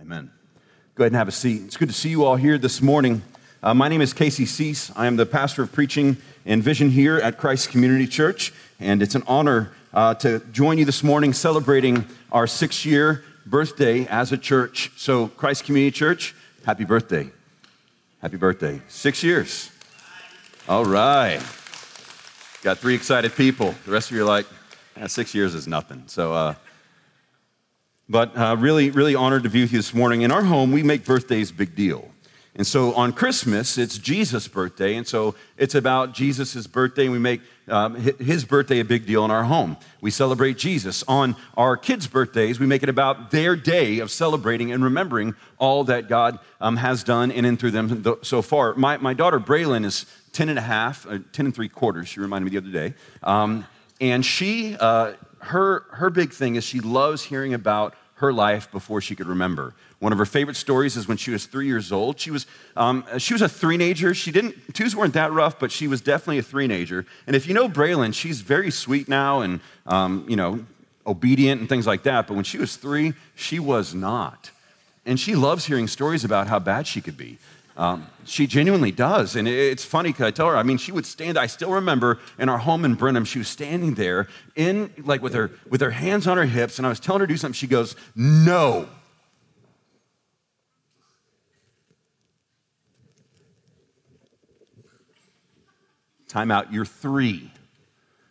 Amen. Go ahead and have a seat. It's good to see you all here this morning. Uh, my name is Casey Cease. I am the pastor of preaching and vision here at Christ Community Church, and it's an honor uh, to join you this morning celebrating our six year birthday as a church. So, Christ Community Church, happy birthday. Happy birthday. Six years. All right. Got three excited people. The rest of you are like, eh, six years is nothing. So, uh, but uh, really, really honored to be with you this morning. In our home, we make birthdays a big deal. And so on Christmas, it's Jesus' birthday. And so it's about Jesus' birthday, and we make um, his birthday a big deal in our home. We celebrate Jesus. On our kids' birthdays, we make it about their day of celebrating and remembering all that God um, has done in and through them so far. My, my daughter, Braylon, is 10 and a half, uh, 10 and three quarters, she reminded me the other day. Um, and she, uh, her, her big thing is she loves hearing about her life before she could remember. One of her favorite stories is when she was three years old. She was, um, she was a three-nager. She didn't, twos weren't that rough, but she was definitely a three-nager. And if you know Braylon, she's very sweet now and, um, you know, obedient and things like that. But when she was three, she was not. And she loves hearing stories about how bad she could be. Um, she genuinely does. And it's funny because I tell her, I mean, she would stand, I still remember in our home in Brenham, she was standing there in, like with her, with her hands on her hips, and I was telling her to do something. She goes, No. Time out, you're three.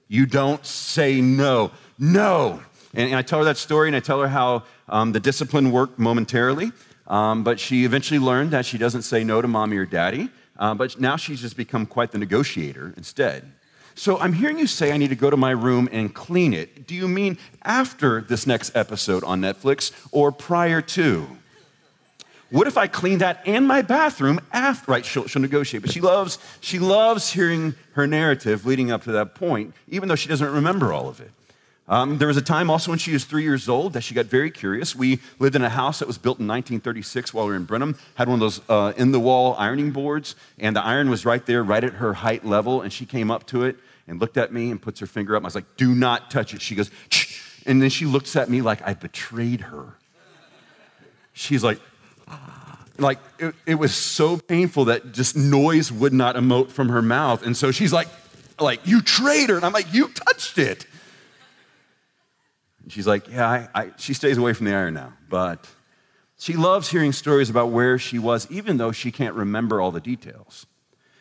You don't say no. No. And, and I tell her that story, and I tell her how um, the discipline worked momentarily. Um, but she eventually learned that she doesn't say no to mommy or daddy. Uh, but now she's just become quite the negotiator instead. So I'm hearing you say I need to go to my room and clean it. Do you mean after this next episode on Netflix or prior to? What if I clean that and my bathroom after? Right, she'll, she'll, negotiate. But she loves, she loves hearing her narrative leading up to that point, even though she doesn't remember all of it. Um, there was a time also when she was three years old that she got very curious. We lived in a house that was built in 1936 while we were in Brenham, had one of those uh, in the wall ironing boards, and the iron was right there, right at her height level. And she came up to it and looked at me and puts her finger up. I was like, Do not touch it. She goes, Shh. and then she looks at me like I betrayed her. She's like, like it, it was so painful that just noise would not emote from her mouth. And so she's like, like, you traitor. And I'm like, you touched it. And she's like, Yeah, I, I, she stays away from the iron now. But she loves hearing stories about where she was, even though she can't remember all the details.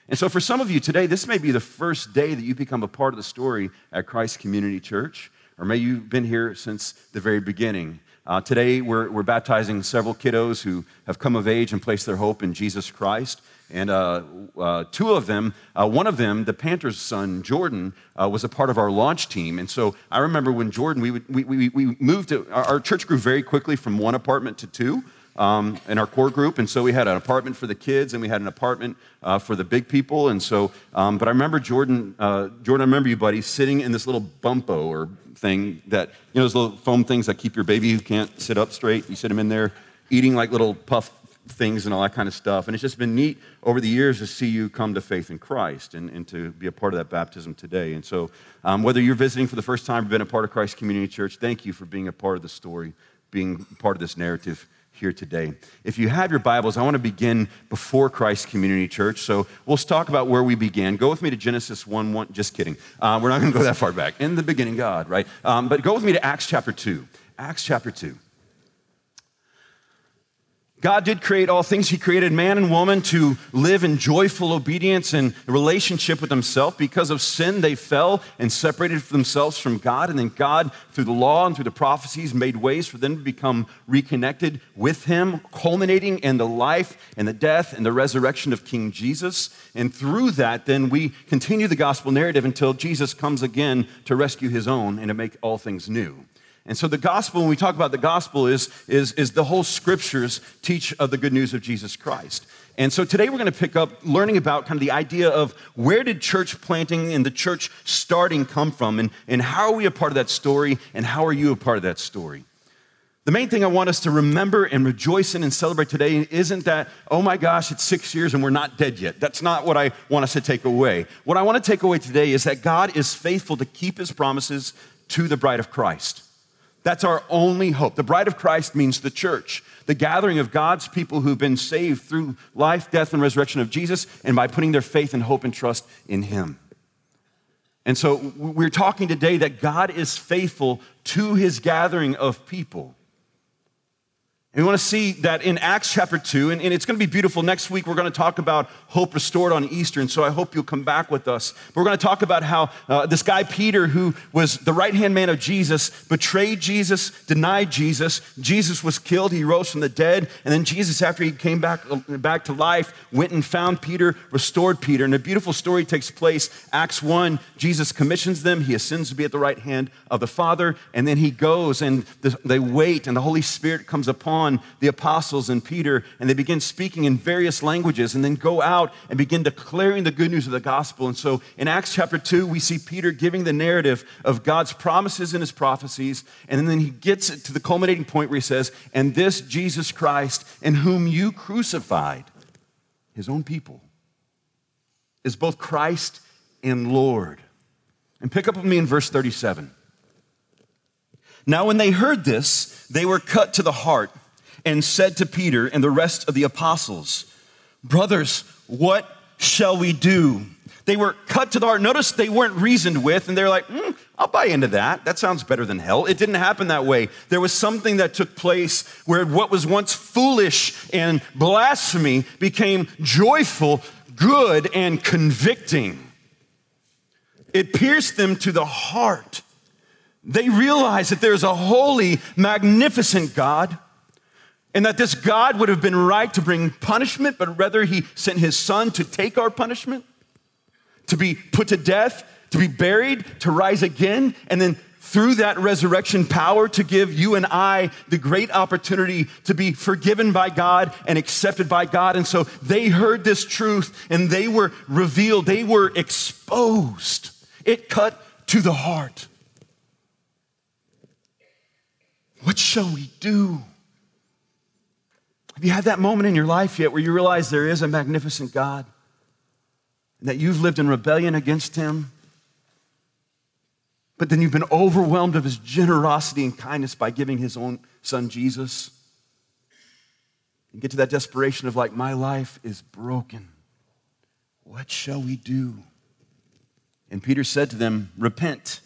And so, for some of you today, this may be the first day that you become a part of the story at Christ Community Church, or maybe you've been here since the very beginning. Uh, today, we're, we're baptizing several kiddos who have come of age and placed their hope in Jesus Christ. And uh, uh, two of them, uh, one of them, the Panthers' son, Jordan, uh, was a part of our launch team. And so I remember when Jordan, we, would, we, we, we moved to, our, our, church grew very quickly from one apartment to two um, in our core group. And so we had an apartment for the kids and we had an apartment uh, for the big people. And so, um, but I remember Jordan, uh, Jordan, I remember you, buddy, sitting in this little Bumbo or thing that, you know, those little foam things that keep your baby who can't sit up straight. You sit him in there eating like little puff things and all that kind of stuff. And it's just been neat over the years to see you come to faith in Christ and, and to be a part of that baptism today. And so, um, whether you're visiting for the first time or been a part of Christ Community Church, thank you for being a part of the story, being part of this narrative here today. If you have your Bibles, I want to begin before Christ Community Church. So we'll talk about where we began. Go with me to Genesis 1 1. Just kidding. Uh, we're not going to go that far back. In the beginning, God, right? Um, but go with me to Acts chapter 2. Acts chapter 2. God did create all things. He created man and woman to live in joyful obedience and relationship with Himself. Because of sin, they fell and separated themselves from God. And then God, through the law and through the prophecies, made ways for them to become reconnected with Him, culminating in the life and the death and the resurrection of King Jesus. And through that, then we continue the gospel narrative until Jesus comes again to rescue His own and to make all things new. And so the gospel, when we talk about the gospel, is, is, is the whole scriptures teach of the good news of Jesus Christ. And so today we're going to pick up learning about kind of the idea of where did church planting and the church starting come from, and, and how are we a part of that story, and how are you a part of that story? The main thing I want us to remember and rejoice in and celebrate today isn't that, oh my gosh, it's six years and we're not dead yet. That's not what I want us to take away. What I want to take away today is that God is faithful to keep his promises to the bride of Christ. That's our only hope. The bride of Christ means the church, the gathering of God's people who've been saved through life, death, and resurrection of Jesus, and by putting their faith and hope and trust in Him. And so we're talking today that God is faithful to His gathering of people. And we want to see that in Acts chapter 2, and, and it's going to be beautiful. Next week, we're going to talk about hope restored on Easter, and so I hope you'll come back with us. But we're going to talk about how uh, this guy, Peter, who was the right hand man of Jesus, betrayed Jesus, denied Jesus. Jesus was killed, he rose from the dead, and then Jesus, after he came back, uh, back to life, went and found Peter, restored Peter. And a beautiful story takes place. Acts 1, Jesus commissions them, he ascends to be at the right hand of the Father, and then he goes and the, they wait, and the Holy Spirit comes upon the apostles and Peter, and they begin speaking in various languages and then go out and begin declaring the good news of the gospel. And so in Acts chapter 2, we see Peter giving the narrative of God's promises and his prophecies. And then he gets to the culminating point where he says, And this Jesus Christ, in whom you crucified, his own people, is both Christ and Lord. And pick up with me in verse 37. Now, when they heard this, they were cut to the heart and said to Peter and the rest of the apostles, Brothers, what shall we do? They were cut to the heart. Notice they weren't reasoned with, and they're like, mm, I'll buy into that. That sounds better than hell. It didn't happen that way. There was something that took place where what was once foolish and blasphemy became joyful, good, and convicting. It pierced them to the heart. They realized that there's a holy, magnificent God and that this God would have been right to bring punishment, but rather he sent his son to take our punishment, to be put to death, to be buried, to rise again, and then through that resurrection power to give you and I the great opportunity to be forgiven by God and accepted by God. And so they heard this truth and they were revealed, they were exposed. It cut to the heart. What shall we do? Have you had that moment in your life yet where you realize there is a magnificent God and that you've lived in rebellion against Him? But then you've been overwhelmed of His generosity and kindness by giving His own Son Jesus? And get to that desperation of, like, my life is broken. What shall we do? And Peter said to them, Repent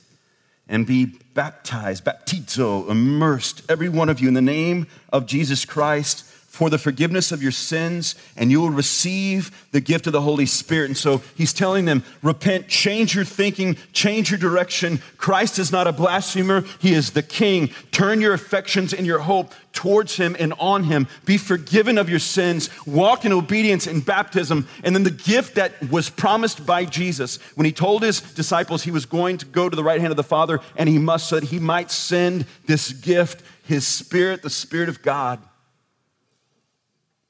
and be baptized, baptizo, immersed, every one of you, in the name of Jesus Christ for the forgiveness of your sins, and you will receive the gift of the Holy Spirit. And so he's telling them, repent, change your thinking, change your direction. Christ is not a blasphemer, he is the King. Turn your affections and your hope towards him and on him. Be forgiven of your sins, walk in obedience in baptism. And then the gift that was promised by Jesus when he told his disciples he was going to go to the right hand of the Father and he must, so that he might send this gift, his Spirit, the Spirit of God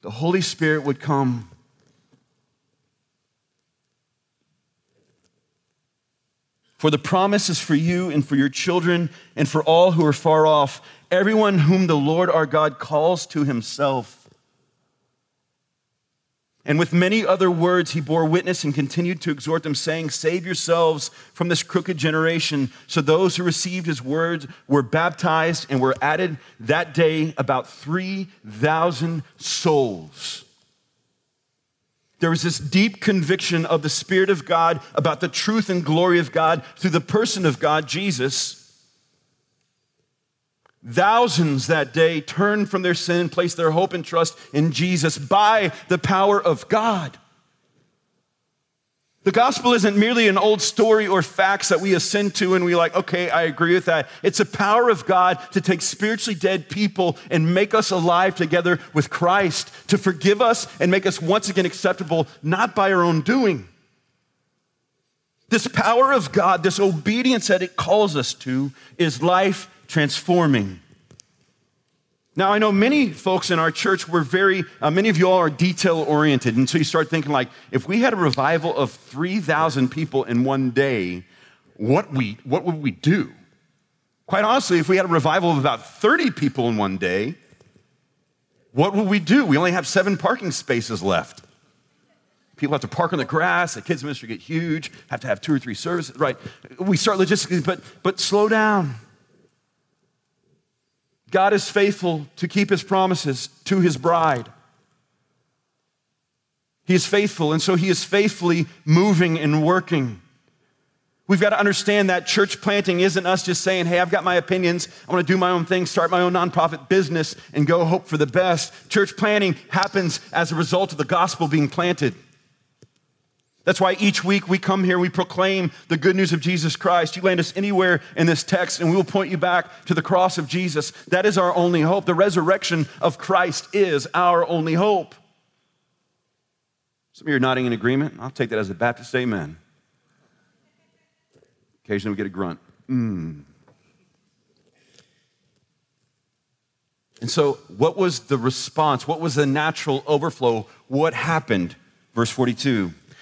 the Holy Spirit would come. For the promise is for you and for your children and for all who are far off, everyone whom the Lord our God calls to himself. And with many other words, he bore witness and continued to exhort them, saying, Save yourselves from this crooked generation. So those who received his words were baptized and were added that day about 3,000 souls. There was this deep conviction of the Spirit of God about the truth and glory of God through the person of God, Jesus. Thousands that day turned from their sin, placed their hope and trust in Jesus by the power of God. The gospel isn't merely an old story or facts that we ascend to and we like, okay, I agree with that. It's a power of God to take spiritually dead people and make us alive together with Christ, to forgive us and make us once again acceptable, not by our own doing. This power of God, this obedience that it calls us to, is life transforming. Now, I know many folks in our church were very, uh, many of you all are detail oriented. And so you start thinking, like, if we had a revival of 3,000 people in one day, what, we, what would we do? Quite honestly, if we had a revival of about 30 people in one day, what would we do? We only have seven parking spaces left. People have to park on the grass, the kids' ministry get huge, have to have two or three services, right? We start logistically, but, but slow down. God is faithful to keep his promises to his bride. He is faithful, and so he is faithfully moving and working. We've got to understand that church planting isn't us just saying, hey, I've got my opinions, I want to do my own thing, start my own nonprofit business, and go hope for the best. Church planting happens as a result of the gospel being planted. That's why each week we come here, we proclaim the good news of Jesus Christ. You land us anywhere in this text, and we will point you back to the cross of Jesus. That is our only hope. The resurrection of Christ is our only hope. Some of you are nodding in agreement. I'll take that as a Baptist amen. Occasionally we get a grunt. Mm. And so, what was the response? What was the natural overflow? What happened? Verse 42.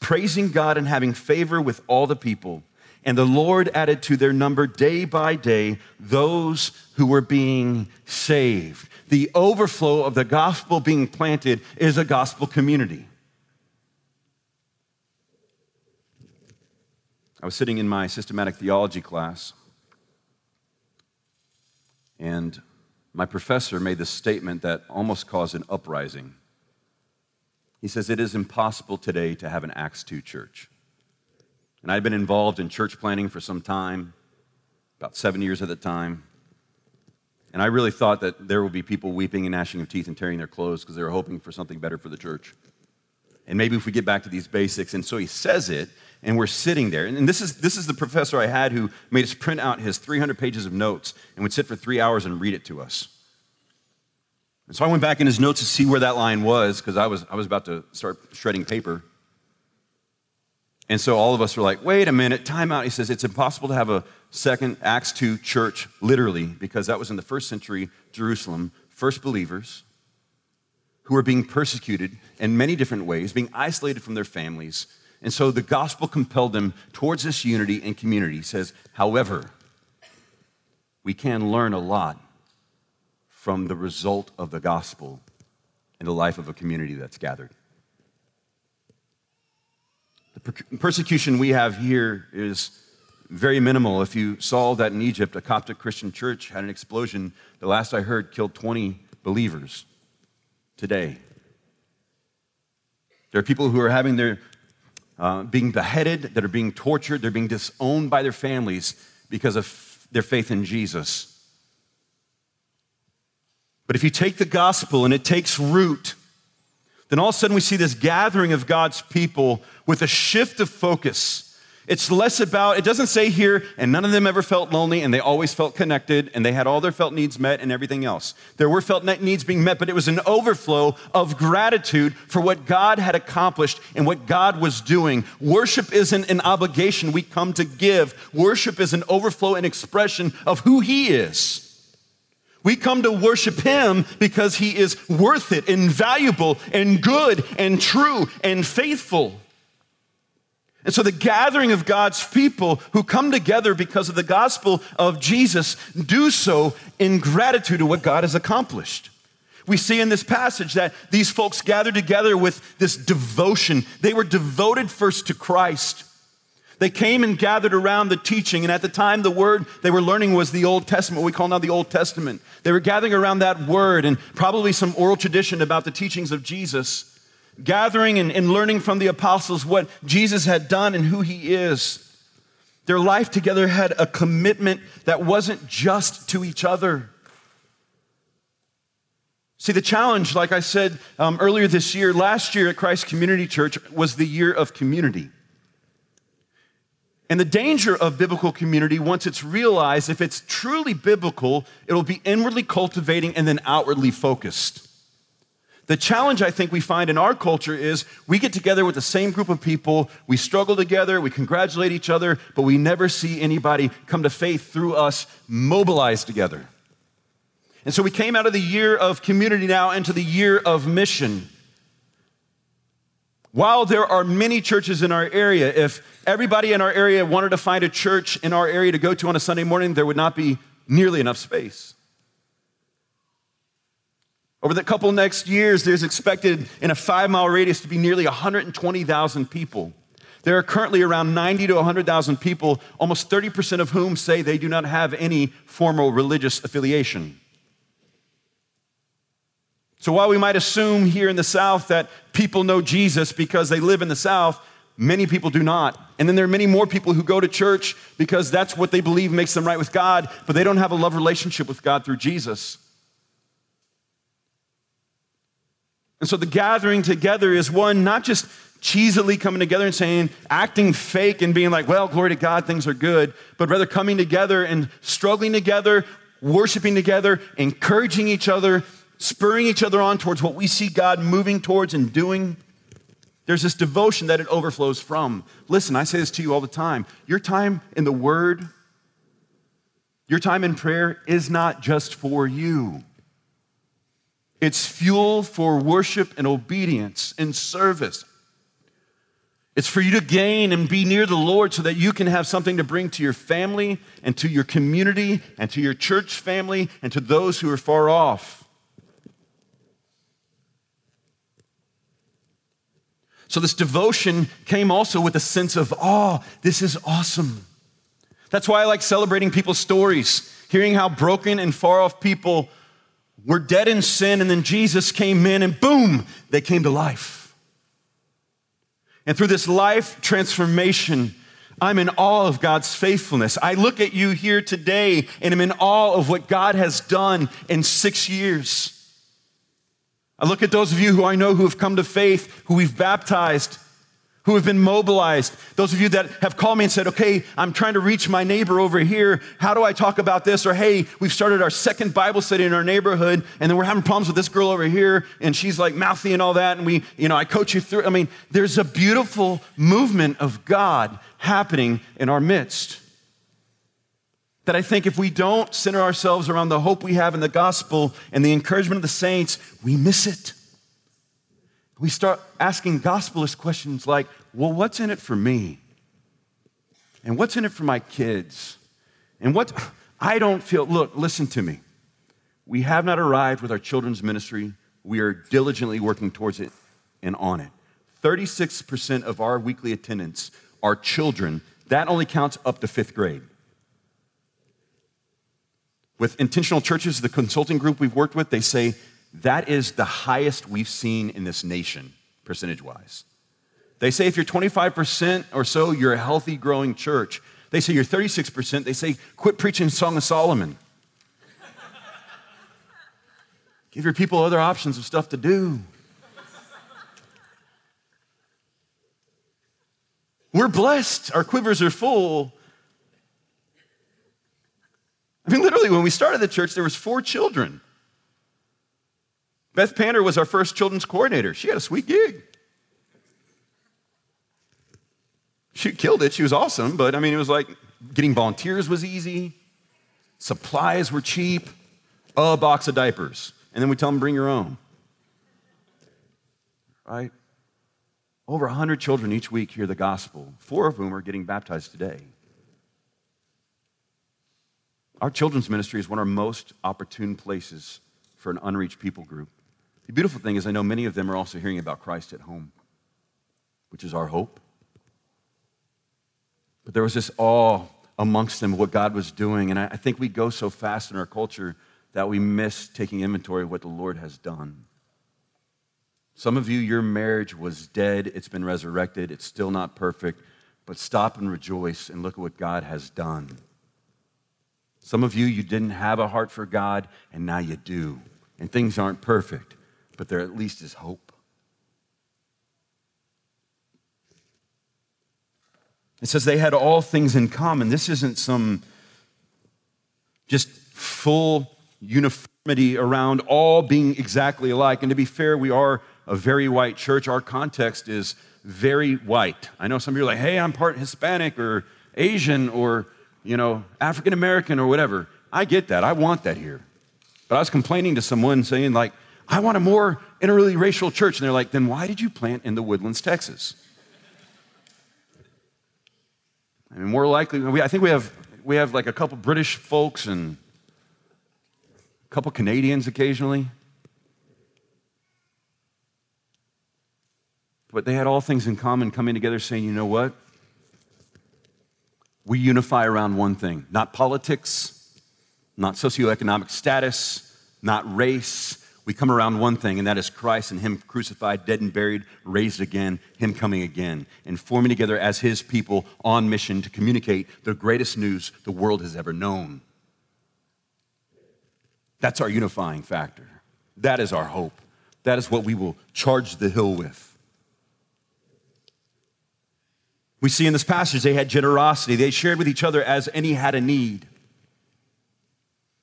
praising God and having favor with all the people. And the Lord added to their number day by day those who were being saved. The overflow of the gospel being planted is a gospel community. I was sitting in my systematic theology class, and my professor made this statement that almost caused an uprising. He says, It is impossible today to have an Acts 2 church. And I'd been involved in church planting for some time, about seven years at the time. And I really thought that there would be people weeping and gnashing of teeth and tearing their clothes because they were hoping for something better for the church. And maybe if we get back to these basics. And so he says it, and we're sitting there. And this is, this is the professor I had who made us print out his 300 pages of notes and would sit for three hours and read it to us. And so I went back in his notes to see where that line was because I was, I was about to start shredding paper. And so all of us were like, wait a minute, time out. He says, it's impossible to have a second Acts 2 church, literally, because that was in the first century Jerusalem, first believers who were being persecuted in many different ways, being isolated from their families. And so the gospel compelled them towards this unity and community. He says, however, we can learn a lot from the result of the gospel in the life of a community that's gathered. The per- persecution we have here is very minimal. If you saw that in Egypt, a Coptic Christian church had an explosion, the last I heard, killed 20 believers today. There are people who are having their uh, being beheaded, that are being tortured, they're being disowned by their families because of their faith in Jesus. But if you take the gospel and it takes root, then all of a sudden we see this gathering of God's people with a shift of focus. It's less about, it doesn't say here, and none of them ever felt lonely and they always felt connected and they had all their felt needs met and everything else. There were felt needs being met, but it was an overflow of gratitude for what God had accomplished and what God was doing. Worship isn't an obligation we come to give, worship is an overflow and expression of who He is. We come to worship him because he is worth it and valuable and good and true and faithful. And so, the gathering of God's people who come together because of the gospel of Jesus do so in gratitude to what God has accomplished. We see in this passage that these folks gathered together with this devotion. They were devoted first to Christ. They came and gathered around the teaching, and at the time, the word they were learning was the Old Testament, what we call now the Old Testament. They were gathering around that word and probably some oral tradition about the teachings of Jesus, gathering and, and learning from the apostles what Jesus had done and who he is. Their life together had a commitment that wasn't just to each other. See, the challenge, like I said um, earlier this year, last year at Christ Community Church was the year of community. And the danger of biblical community, once it's realized, if it's truly biblical, it'll be inwardly cultivating and then outwardly focused. The challenge I think we find in our culture is we get together with the same group of people, we struggle together, we congratulate each other, but we never see anybody come to faith through us mobilized together. And so we came out of the year of community now into the year of mission. While there are many churches in our area, if everybody in our area wanted to find a church in our area to go to on a Sunday morning, there would not be nearly enough space. Over the couple next years, there's expected in a five mile radius to be nearly 120,000 people. There are currently around 90 to 100,000 people, almost 30% of whom say they do not have any formal religious affiliation. So while we might assume here in the South that people know Jesus because they live in the South, many people do not. And then there are many more people who go to church because that's what they believe makes them right with God, but they don't have a love relationship with God through Jesus. And so the gathering together is one, not just cheesily coming together and saying, acting fake and being like, well, glory to God, things are good, but rather coming together and struggling together, worshiping together, encouraging each other, spurring each other on towards what we see God moving towards and doing. There's this devotion that it overflows from. Listen, I say this to you all the time. Your time in the Word, your time in prayer is not just for you. It's fuel for worship and obedience and service. It's for you to gain and be near the Lord so that you can have something to bring to your family and to your community and to your church family and to those who are far off. So, this devotion came also with a sense of, oh, this is awesome. That's why I like celebrating people's stories, hearing how broken and far off people were dead in sin, and then Jesus came in, and boom, they came to life. And through this life transformation, I'm in awe of God's faithfulness. I look at you here today and I'm in awe of what God has done in six years. I look at those of you who I know who have come to faith, who we've baptized, who have been mobilized. Those of you that have called me and said, okay, I'm trying to reach my neighbor over here. How do I talk about this? Or, hey, we've started our second Bible study in our neighborhood, and then we're having problems with this girl over here, and she's like mouthy and all that. And we, you know, I coach you through. I mean, there's a beautiful movement of God happening in our midst that I think if we don't center ourselves around the hope we have in the gospel and the encouragement of the saints, we miss it. We start asking gospelist questions like, well, what's in it for me? And what's in it for my kids? And what I don't feel, look, listen to me. We have not arrived with our children's ministry. We are diligently working towards it and on it. 36% of our weekly attendance are children. That only counts up to fifth grade. With intentional churches, the consulting group we've worked with, they say that is the highest we've seen in this nation, percentage wise. They say if you're 25% or so, you're a healthy, growing church. They say you're 36%. They say quit preaching Song of Solomon. Give your people other options of stuff to do. We're blessed. Our quivers are full. I mean, literally, when we started the church, there was four children. Beth Pander was our first children's coordinator. She had a sweet gig. She killed it. She was awesome, but I mean, it was like getting volunteers was easy, supplies were cheap, a box of diapers, and then we tell them bring your own. Right? Over 100 children each week hear the gospel, four of whom are getting baptized today. Our children's ministry is one of our most opportune places for an unreached people group. The beautiful thing is, I know many of them are also hearing about Christ at home, which is our hope. But there was this awe amongst them of what God was doing. And I think we go so fast in our culture that we miss taking inventory of what the Lord has done. Some of you, your marriage was dead, it's been resurrected, it's still not perfect, but stop and rejoice and look at what God has done. Some of you, you didn't have a heart for God, and now you do. And things aren't perfect, but there at least is hope. It says they had all things in common. This isn't some just full uniformity around all being exactly alike. And to be fair, we are a very white church. Our context is very white. I know some of you are like, hey, I'm part Hispanic or Asian or you know, African American or whatever. I get that. I want that here. But I was complaining to someone saying, like, I want a more interracial church. And they're like, then why did you plant in the Woodlands, Texas? I mean, more likely, we, I think we have, we have like a couple British folks and a couple Canadians occasionally. But they had all things in common coming together saying, you know what? We unify around one thing not politics, not socioeconomic status, not race. We come around one thing, and that is Christ and Him crucified, dead and buried, raised again, Him coming again, and forming together as His people on mission to communicate the greatest news the world has ever known. That's our unifying factor. That is our hope. That is what we will charge the hill with. We see in this passage they had generosity. They shared with each other as any had a need.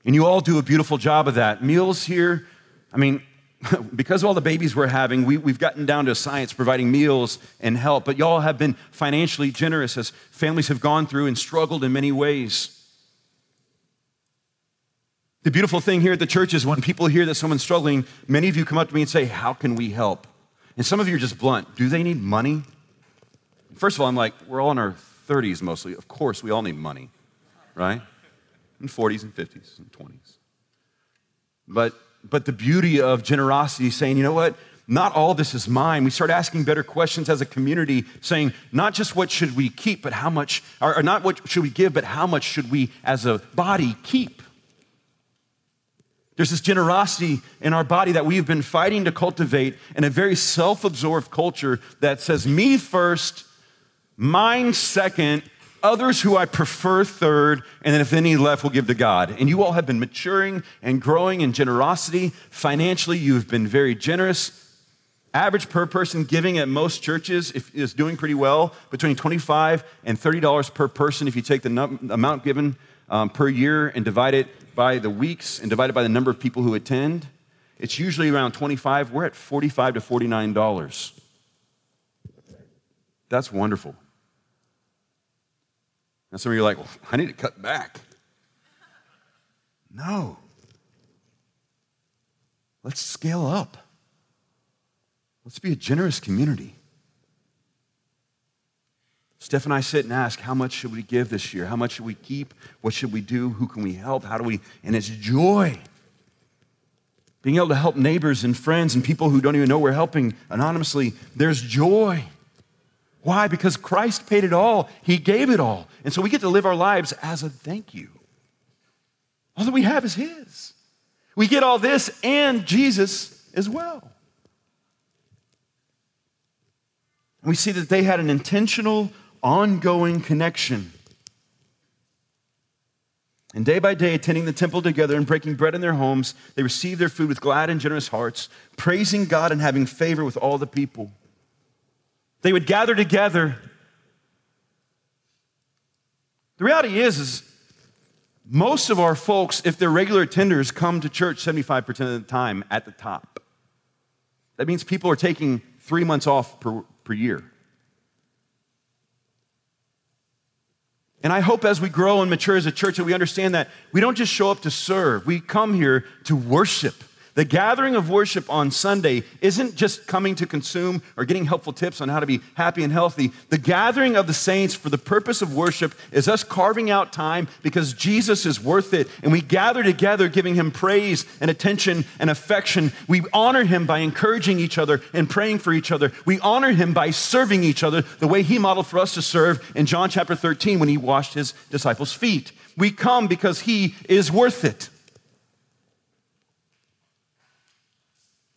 And you all do a beautiful job of that. Meals here, I mean, because of all the babies we're having, we, have gotten down to science providing meals and help, but y'all have been financially generous as families have gone through and struggled in many ways. The beautiful thing here at the church is when people hear that someone's struggling, many of you come up to me and say, How can we help? And some of you are just blunt. Do they need money? First of all, I'm like, we're all in our 30s mostly. Of course, we all need money, right? In 40s and 50s and 20s. But, but the beauty of generosity, saying, you know what? Not all this is mine. We start asking better questions as a community, saying, not just what should we keep, but how much, or, or not what should we give, but how much should we as a body keep? There's this generosity in our body that we've been fighting to cultivate in a very self absorbed culture that says, me first, mine second, others who I prefer third, and then if any left, we'll give to God. And you all have been maturing and growing in generosity. Financially, you've been very generous. Average per person giving at most churches is doing pretty well, between 25 and $30 per person if you take the num- amount given um, per year and divide it by the weeks and divide it by the number of people who attend. It's usually around 25. We're at 45 to $49. That's wonderful. And some of you are like, well, I need to cut back. No. Let's scale up. Let's be a generous community. Steph and I sit and ask, how much should we give this year? How much should we keep? What should we do? Who can we help? How do we? And it's joy. Being able to help neighbors and friends and people who don't even know we're helping anonymously, there's joy. Why? Because Christ paid it all. He gave it all. And so we get to live our lives as a thank you. All that we have is His. We get all this and Jesus as well. We see that they had an intentional, ongoing connection. And day by day, attending the temple together and breaking bread in their homes, they received their food with glad and generous hearts, praising God and having favor with all the people. They would gather together. The reality is, is most of our folks, if they're regular attenders, come to church 75% of the time at the top. That means people are taking three months off per, per year. And I hope as we grow and mature as a church that we understand that we don't just show up to serve, we come here to worship. The gathering of worship on Sunday isn't just coming to consume or getting helpful tips on how to be happy and healthy. The gathering of the saints for the purpose of worship is us carving out time because Jesus is worth it. And we gather together giving him praise and attention and affection. We honor him by encouraging each other and praying for each other. We honor him by serving each other the way he modeled for us to serve in John chapter 13 when he washed his disciples' feet. We come because he is worth it.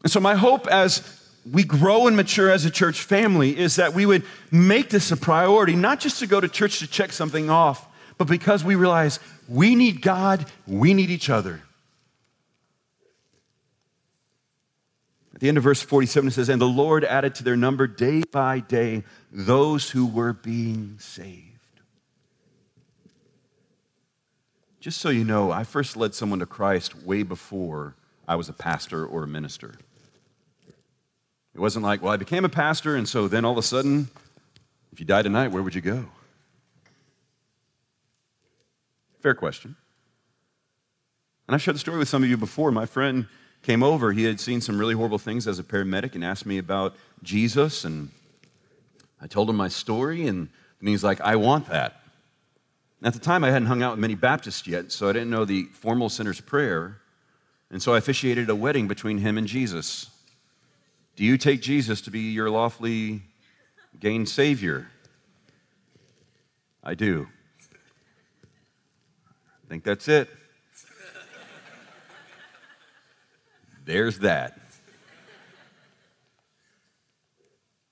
And so, my hope as we grow and mature as a church family is that we would make this a priority, not just to go to church to check something off, but because we realize we need God, we need each other. At the end of verse 47, it says, And the Lord added to their number day by day those who were being saved. Just so you know, I first led someone to Christ way before I was a pastor or a minister. It wasn't like, well, I became a pastor, and so then all of a sudden, if you die tonight, where would you go? Fair question. And I've shared the story with some of you before. My friend came over. He had seen some really horrible things as a paramedic and asked me about Jesus. And I told him my story, and, and he's like, I want that. And at the time, I hadn't hung out with many Baptists yet, so I didn't know the formal sinner's prayer. And so I officiated a wedding between him and Jesus. Do you take Jesus to be your lawfully gained Savior? I do. I think that's it. There's that.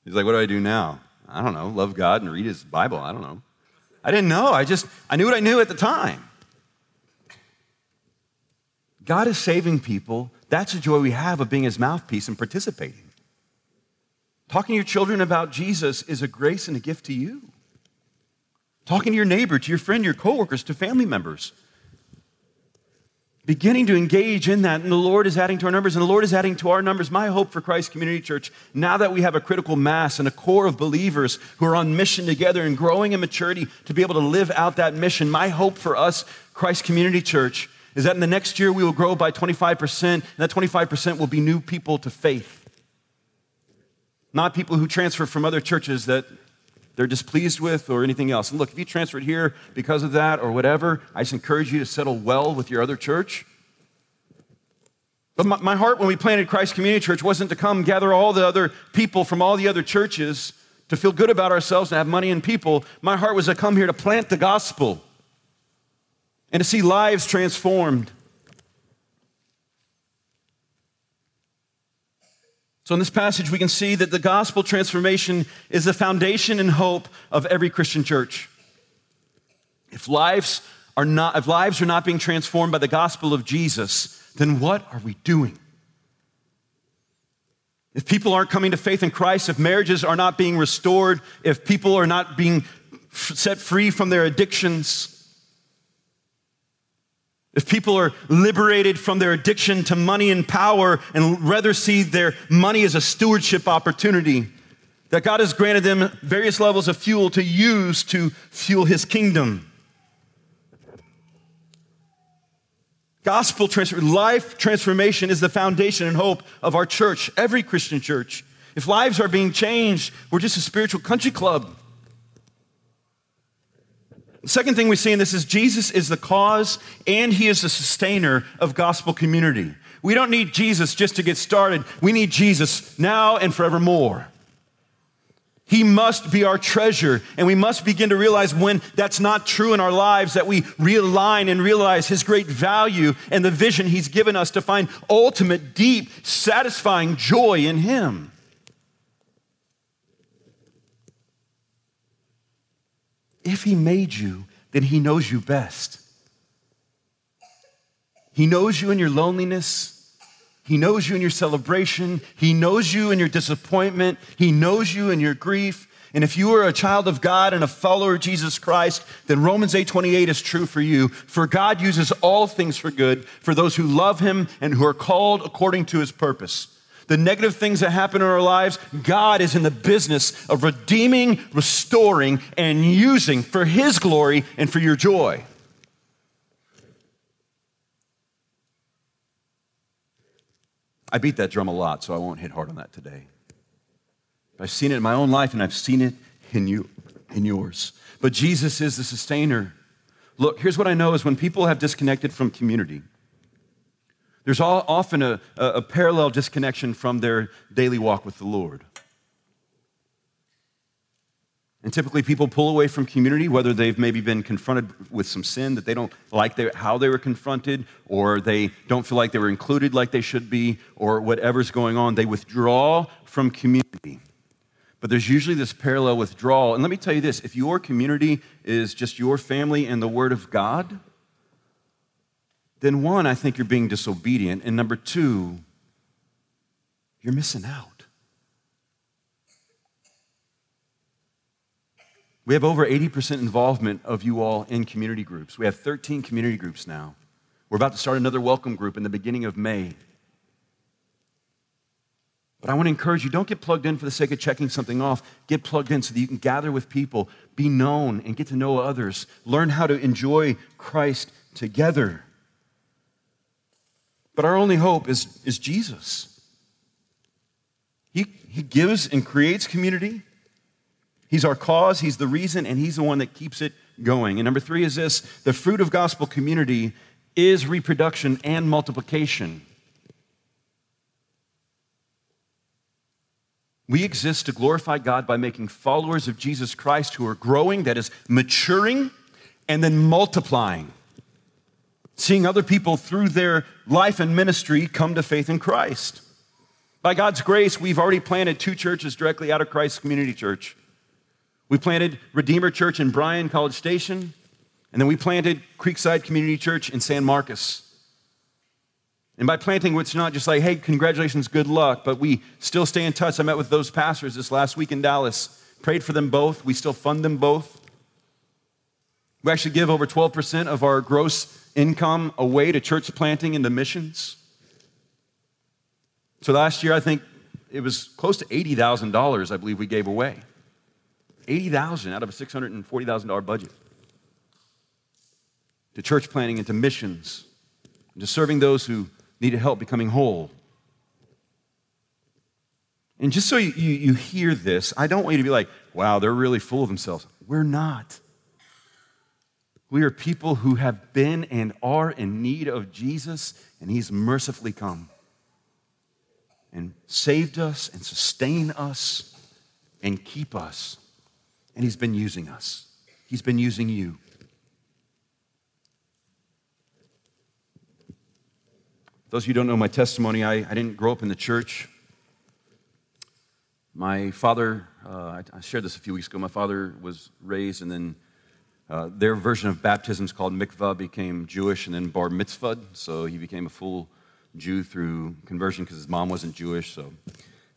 He's like, What do I do now? I don't know. Love God and read his Bible. I don't know. I didn't know. I just, I knew what I knew at the time. God is saving people. That's the joy we have of being his mouthpiece and participating. Talking to your children about Jesus is a grace and a gift to you. Talking to your neighbor, to your friend, your coworkers, to family members. Beginning to engage in that, and the Lord is adding to our numbers, and the Lord is adding to our numbers. My hope for Christ Community Church, now that we have a critical mass and a core of believers who are on mission together and growing in maturity to be able to live out that mission, my hope for us, Christ Community Church, is that in the next year we will grow by 25%, and that 25% will be new people to faith. Not people who transfer from other churches that they're displeased with or anything else. And look, if you transferred here because of that or whatever, I just encourage you to settle well with your other church. But my, my heart when we planted Christ Community Church wasn't to come gather all the other people from all the other churches to feel good about ourselves and have money and people. My heart was to come here to plant the gospel and to see lives transformed. So, in this passage, we can see that the gospel transformation is the foundation and hope of every Christian church. If lives are not, if lives are not being transformed by the gospel of Jesus, then what are we doing? If people aren't coming to faith in Christ, if marriages are not being restored, if people are not being set free from their addictions, if people are liberated from their addiction to money and power and rather see their money as a stewardship opportunity, that God has granted them various levels of fuel to use to fuel his kingdom. Gospel transformation, life transformation is the foundation and hope of our church, every Christian church. If lives are being changed, we're just a spiritual country club. The second thing we see in this is Jesus is the cause and he is the sustainer of gospel community. We don't need Jesus just to get started. We need Jesus now and forevermore. He must be our treasure, and we must begin to realize when that's not true in our lives that we realign and realize His great value and the vision He's given us to find ultimate, deep, satisfying joy in Him. If He made you, then He knows you best. He knows you in your loneliness. He knows you in your celebration. He knows you in your disappointment. He knows you in your grief. And if you are a child of God and a follower of Jesus Christ, then Romans 8:28 is true for you. For God uses all things for good for those who love him and who are called according to his purpose the negative things that happen in our lives, God is in the business of redeeming, restoring, and using for His glory and for your joy. I beat that drum a lot, so I won't hit hard on that today. I've seen it in my own life, and I've seen it in you, in yours. But Jesus is the sustainer. Look, here's what I know is when people have disconnected from community, there's all, often a, a parallel disconnection from their daily walk with the Lord. And typically, people pull away from community, whether they've maybe been confronted with some sin that they don't like how they were confronted, or they don't feel like they were included like they should be, or whatever's going on. They withdraw from community. But there's usually this parallel withdrawal. And let me tell you this if your community is just your family and the Word of God, then one, I think you're being disobedient. And number two, you're missing out. We have over 80% involvement of you all in community groups. We have 13 community groups now. We're about to start another welcome group in the beginning of May. But I want to encourage you don't get plugged in for the sake of checking something off. Get plugged in so that you can gather with people, be known, and get to know others. Learn how to enjoy Christ together. But our only hope is, is Jesus. He, he gives and creates community. He's our cause, He's the reason, and He's the one that keeps it going. And number three is this the fruit of gospel community is reproduction and multiplication. We exist to glorify God by making followers of Jesus Christ who are growing, that is, maturing, and then multiplying. Seeing other people through their life and ministry come to faith in Christ. By God's grace, we've already planted two churches directly out of Christ Community Church. We planted Redeemer Church in Bryan, College Station, and then we planted Creekside Community Church in San Marcos. And by planting, it's not just like, hey, congratulations, good luck, but we still stay in touch. I met with those pastors this last week in Dallas, prayed for them both. We still fund them both. We actually give over 12% of our gross income away to church planting and the missions. So last year, I think it was close to $80,000, I believe we gave away. 80,000 out of a $640,000 budget to church planting and to missions, and to serving those who needed help becoming whole. And just so you, you, you, hear this, I don't want you to be like, wow, they're really full of themselves. We're not. We are people who have been and are in need of Jesus, and He's mercifully come and saved us and sustained us and keep us. And He's been using us. He's been using you. Those of you who don't know my testimony, I, I didn't grow up in the church. My father, uh, I, I, shared this a few weeks ago, my father was raised, and then uh, their version of baptism is called mikvah, became Jewish, and then bar mitzvah. So he became a full Jew through conversion because his mom wasn't Jewish. So,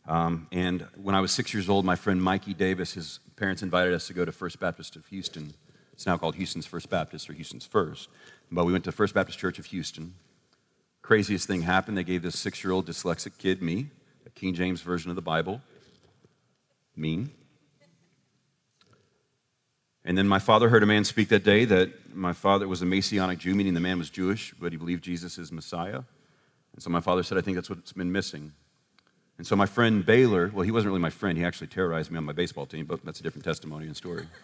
um, and when I was six years old, my friend Mikey Davis, his parents invited us to go to First Baptist of Houston. It's now called Houston's First Baptist or Houston's First. But we went to First Baptist Church of Houston. Craziest thing happened. They gave this six year old dyslexic kid, me, a King James version of the Bible. Mean. And then my father heard a man speak that day that my father was a Messianic Jew, meaning the man was Jewish, but he believed Jesus is Messiah. And so my father said, I think that's what's been missing. And so my friend Baylor, well, he wasn't really my friend. He actually terrorized me on my baseball team, but that's a different testimony and story.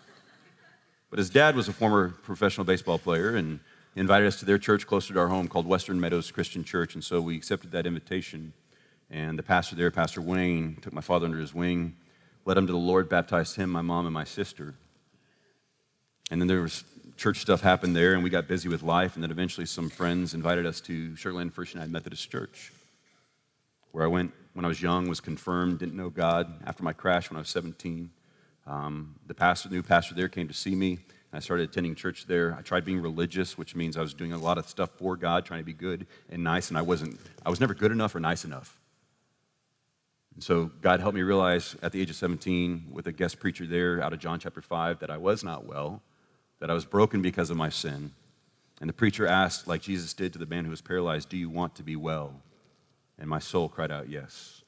But his dad was a former professional baseball player, and invited us to their church closer to our home called Western Meadows Christian Church. And so we accepted that invitation. And the pastor there, Pastor Wayne, took my father under his wing, led him to the Lord, baptized him, my mom, and my sister. And then there was church stuff happened there, and we got busy with life. And then eventually, some friends invited us to Sugarland First United Methodist Church, where I went when I was young, was confirmed, didn't know God. After my crash when I was 17, um, the pastor, the new pastor there, came to see me. I started attending church there. I tried being religious, which means I was doing a lot of stuff for God, trying to be good and nice, and I wasn't, I was never good enough or nice enough. And so God helped me realize at the age of 17, with a guest preacher there out of John chapter 5, that I was not well, that I was broken because of my sin. And the preacher asked, like Jesus did to the man who was paralyzed, Do you want to be well? And my soul cried out, Yes.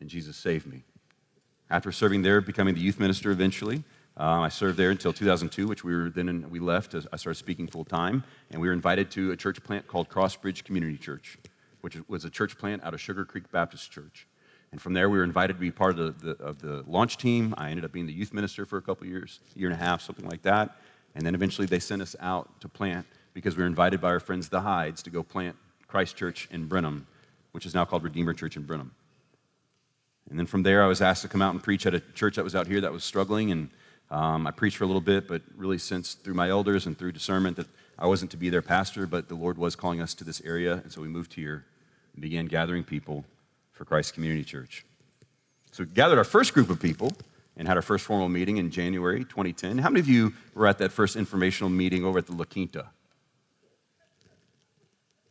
And Jesus saved me. After serving there, becoming the youth minister eventually, uh, I served there until 2002, which we were then in, we left. I started speaking full time, and we were invited to a church plant called Crossbridge Community Church, which was a church plant out of Sugar Creek Baptist Church. And from there, we were invited to be part of the, the, of the launch team. I ended up being the youth minister for a couple years, year and a half, something like that. And then eventually, they sent us out to plant because we were invited by our friends the Hydes to go plant Christ Church in Brenham, which is now called Redeemer Church in Brenham. And then from there, I was asked to come out and preach at a church that was out here that was struggling. And um, I preached for a little bit, but really sensed through my elders and through discernment that I wasn't to be their pastor, but the Lord was calling us to this area. And so we moved here and began gathering people for Christ Community Church. So we gathered our first group of people and had our first formal meeting in January 2010. How many of you were at that first informational meeting over at the La Quinta?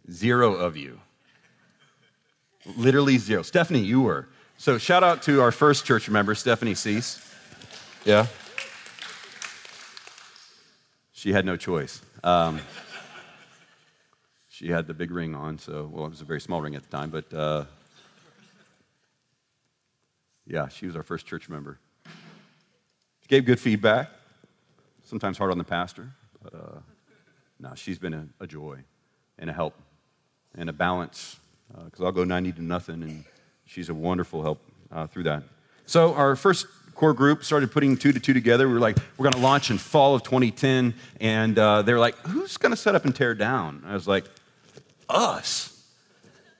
Zero of you. Literally zero. Stephanie, you were. So shout out to our first church member, Stephanie Cease. Yeah? she had no choice. Um, she had the big ring on, so, well, it was a very small ring at the time, but uh, yeah, she was our first church member. She gave good feedback, sometimes hard on the pastor, but uh, no, she's been a, a joy and a help and a balance because uh, I'll go 90 to nothing, and she's a wonderful help uh, through that. So our first core group started putting two to two together. We were like, we're going to launch in fall of 2010, and uh, they were like, who's going to set up and tear down? I was like, us.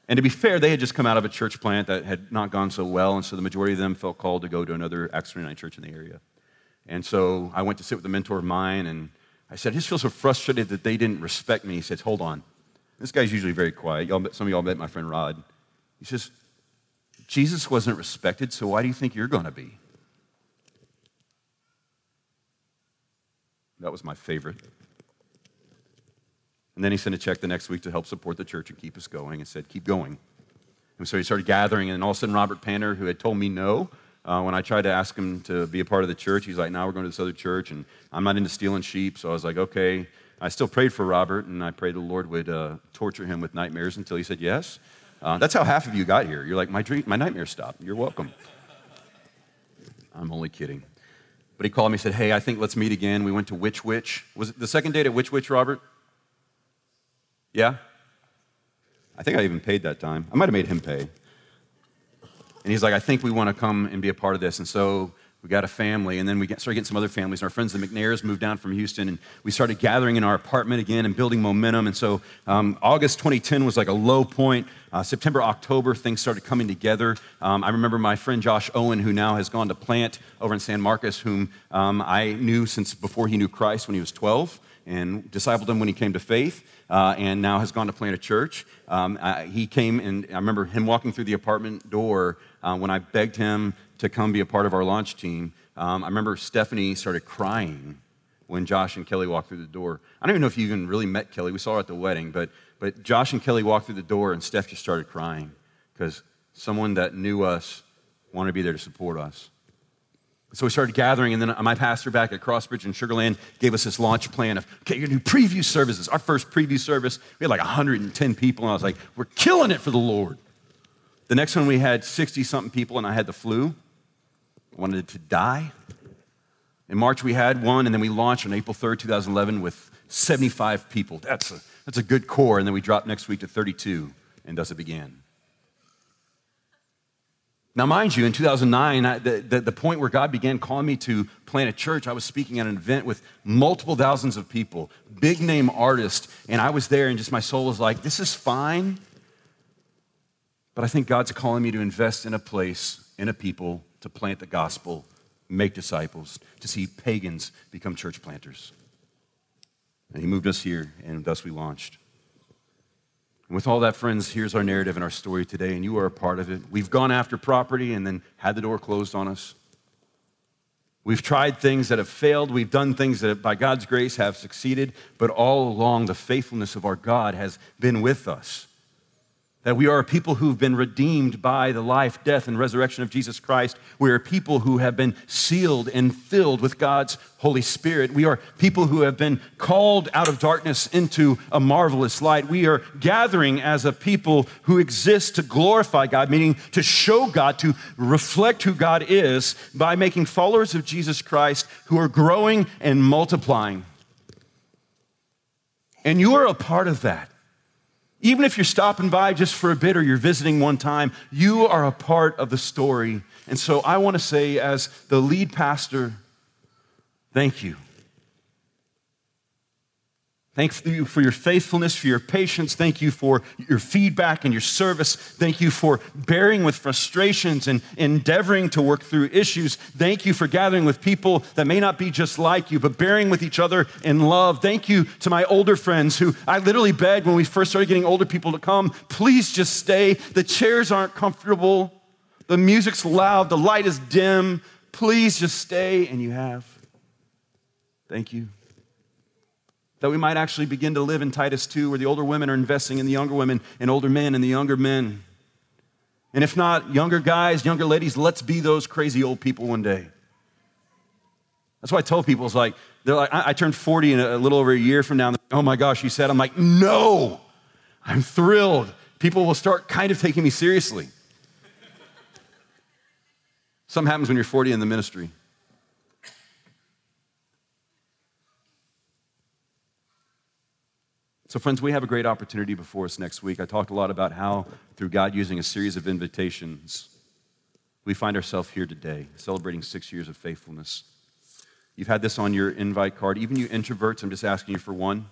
And to be fair, they had just come out of a church plant that had not gone so well, and so the majority of them felt called to go to another Acts 29 church in the area. And so I went to sit with a mentor of mine, and I said, I just feel so frustrated that they didn't respect me. He said, Hold on. This guy's usually very quiet. Y'all, some of y'all met my friend Rod. He says, Jesus wasn't respected, so why do you think you're going to be? That was my favorite. And then he sent a check the next week to help support the church and keep us going and said, Keep going. And so he started gathering, and all of a sudden, Robert Panner, who had told me no, uh, when I tried to ask him to be a part of the church, he's like, now we're going to this other church, and I'm not into stealing sheep. So I was like, okay. I still prayed for Robert, and I prayed the Lord would uh, torture him with nightmares until he said yes. Uh, that's how half of you got here. You're like, my, dream, my nightmare stopped. You're welcome. I'm only kidding. But he called me and said, hey, I think let's meet again. We went to Which Wich. Was it the second date at Which Wich, Robert? Yeah? I think I even paid that time. I might have made him pay. And he's like, I think we want to come and be a part of this. And so we got a family, and then we started getting some other families. And our friends, the McNairs, moved down from Houston, and we started gathering in our apartment again and building momentum. And so um, August 2010 was like a low point. Uh, September, October, things started coming together. Um, I remember my friend Josh Owen, who now has gone to plant over in San Marcos, whom um, I knew since before he knew Christ when he was 12 and discipled him when he came to faith, uh, and now has gone to plant a church. Um, uh, he came and I remember him walking through the apartment door uh, when I begged him to come be a part of our launch team. Um, I remember Stephanie started crying when Josh and Kelly walked through the door. I don't even know if you even really met Kelly. We saw her at the wedding, but, but Josh and Kelly walked through the door, and Steph just started crying because someone that knew us wanted to be there to support us. So we started gathering, and then my pastor back at Crossbridge in Sugarland gave us this launch plan of, okay, you're going to do preview services. Our first preview service, we had like 110 people, and I was like, we're killing it for the Lord. The next one, we had 60 something people, and I had the flu. I wanted to die. In March, we had one, and then we launched on April 3rd, 2011, with 75 people. That's a, that's a good core. And then we dropped next week to 32, and thus it began. Now, mind you, in 2009, I, the, the, the, point where God began calling me to plant a church, I was speaking at an event with multiple thousands of people, big name artists, and I was there, and just my soul was like, this is fine, but I think God's calling me to invest in a place, in a people, to plant the gospel, make disciples, to see pagans become church planters. And He moved us here, and thus we launched. And with all that, friends, here's our narrative and our story today, and you are a part of it. We've gone after property and then had the door closed on us. We've tried things that have failed. We've done things that, by God's grace, have succeeded. But all along, the faithfulness of our God has been with us. That we are a people who've been redeemed by the life, death, and resurrection of Jesus Christ. We are people who have been sealed and filled with God's Holy Spirit. We are people who have been called out of darkness into a marvelous light. We are gathering as a people who exist to glorify God, meaning to show God, to reflect who God is by making followers of Jesus Christ who are growing and multiplying. And you are a part of that. Even if you're stopping by just for a bit or you're visiting one time, you are a part of the story. And so I want to say, as the lead pastor, thank you. Thank you for your faithfulness, for your patience. Thank you for your feedback and your service. Thank you for bearing with frustrations and endeavoring to work through issues. Thank you for gathering with people that may not be just like you, but bearing with each other in love. Thank you to my older friends who I literally begged when we first started getting older people to come, please just stay. The chairs aren't comfortable, the music's loud, the light is dim. Please just stay, and you have. Thank you that we might actually begin to live in Titus 2, where the older women are investing in the younger women, and older men in the younger men. And if not, younger guys, younger ladies, let's be those crazy old people one day. That's why I tell people, it's like, they're like, I, I turned 40 in a, a, little over a year from now. Oh my gosh, you said, I'm like, no, I'm thrilled. People will start kind of taking me seriously. Something happens when you're 40 in the ministry. So, friends, we have a great opportunity before us next week. I talked a lot about how, through God using a series of invitations, we find ourselves here today, celebrating six years of faithfulness. You've had this on your invite card. Even you introverts, I'm just asking you for one.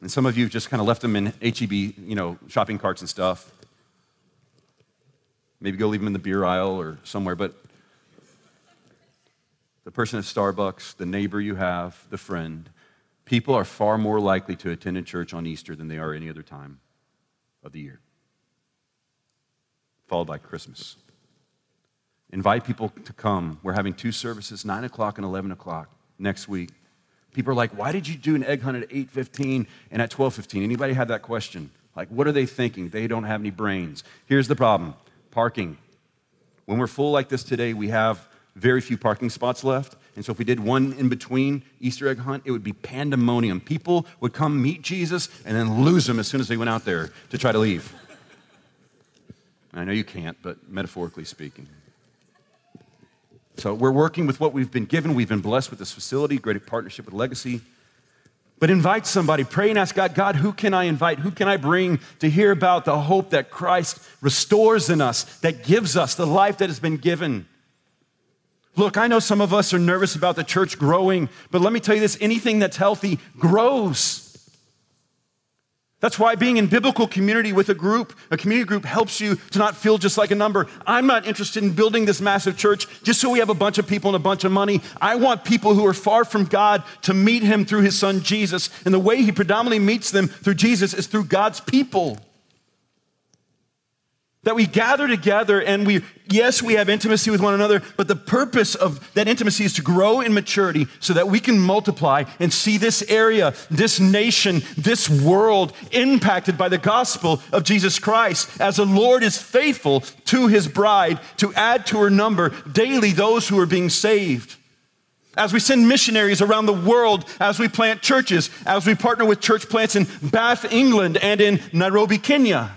And some of you have just kind of left them in HEB, you know, shopping carts and stuff. Maybe go leave them in the beer aisle or somewhere. But the person at Starbucks, the neighbor you have, the friend, people are far more likely to attend a church on Easter than they are any other time of the year, followed by Christmas. Invite people to come. We're having two services, 9 o'clock and 11 o'clock next week. People are like, why did you do an egg hunt at 8.15 and at 12.15? Anybody had that question? Like, what are they thinking? They don't have any brains. Here's the problem parking. When we're full like this today, we have very few parking spots left. And so if we did one in between Easter egg hunt, it would be pandemonium. People would come meet Jesus and then lose him as soon as they went out there to try to leave. I know you can't, but metaphorically speaking. So we're working with what we've been given. We've been blessed with this facility, great partnership with Legacy. But invite somebody, pray and ask God, God, who can I invite? Who can I bring to hear about the hope that Christ restores in us, that gives us the life that has been given? Look, I know some of us are nervous about the church growing, but let me tell you this anything that's healthy grows. That's why being in biblical community with a group, a community group, helps you to not feel just like a number. I'm not interested in building this massive church just so we have a bunch of people and a bunch of money. I want people who are far from God to meet Him through His Son Jesus. And the way He predominantly meets them through Jesus is through God's people. That we gather together and we, yes, we have intimacy with one another, but the purpose of that intimacy is to grow in maturity so that we can multiply and see this area, this nation, this world impacted by the gospel of Jesus Christ as the Lord is faithful to his bride to add to her number daily those who are being saved. As we send missionaries around the world, as we plant churches, as we partner with church plants in Bath, England, and in Nairobi, Kenya.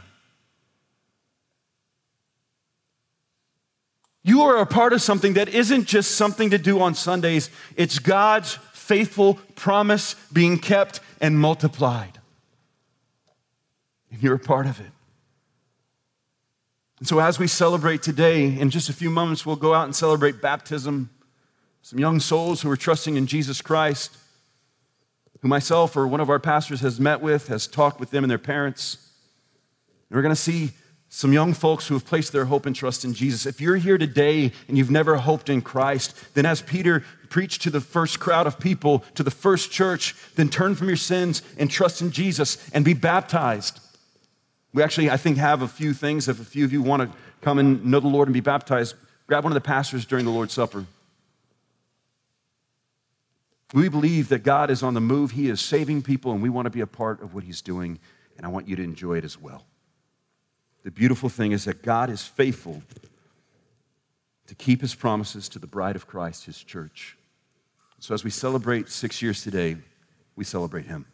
You are a part of something that isn't just something to do on Sundays, it's God's faithful promise being kept and multiplied. And you're a part of it. And so, as we celebrate today, in just a few moments, we'll go out and celebrate baptism. Some young souls who are trusting in Jesus Christ, who myself or one of our pastors has met with, has talked with them and their parents. And we're going to see some young folks who have placed their hope and trust in Jesus. If you're here today and you've never hoped in Christ, then as Peter preached to the first crowd of people, to the first church, then turn from your sins and trust in Jesus and be baptized. We actually, I think, have a few things. If a few of you want to come and know the Lord and be baptized, grab one of the pastors during the Lord's Supper. We believe that God is on the move. He is saving people, and we want to be a part of what He's doing, and I want you to enjoy it as well. The beautiful thing is that God is faithful to keep his promises to the bride of Christ, his church. So as we celebrate six years today, we celebrate him.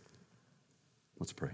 Let's pray.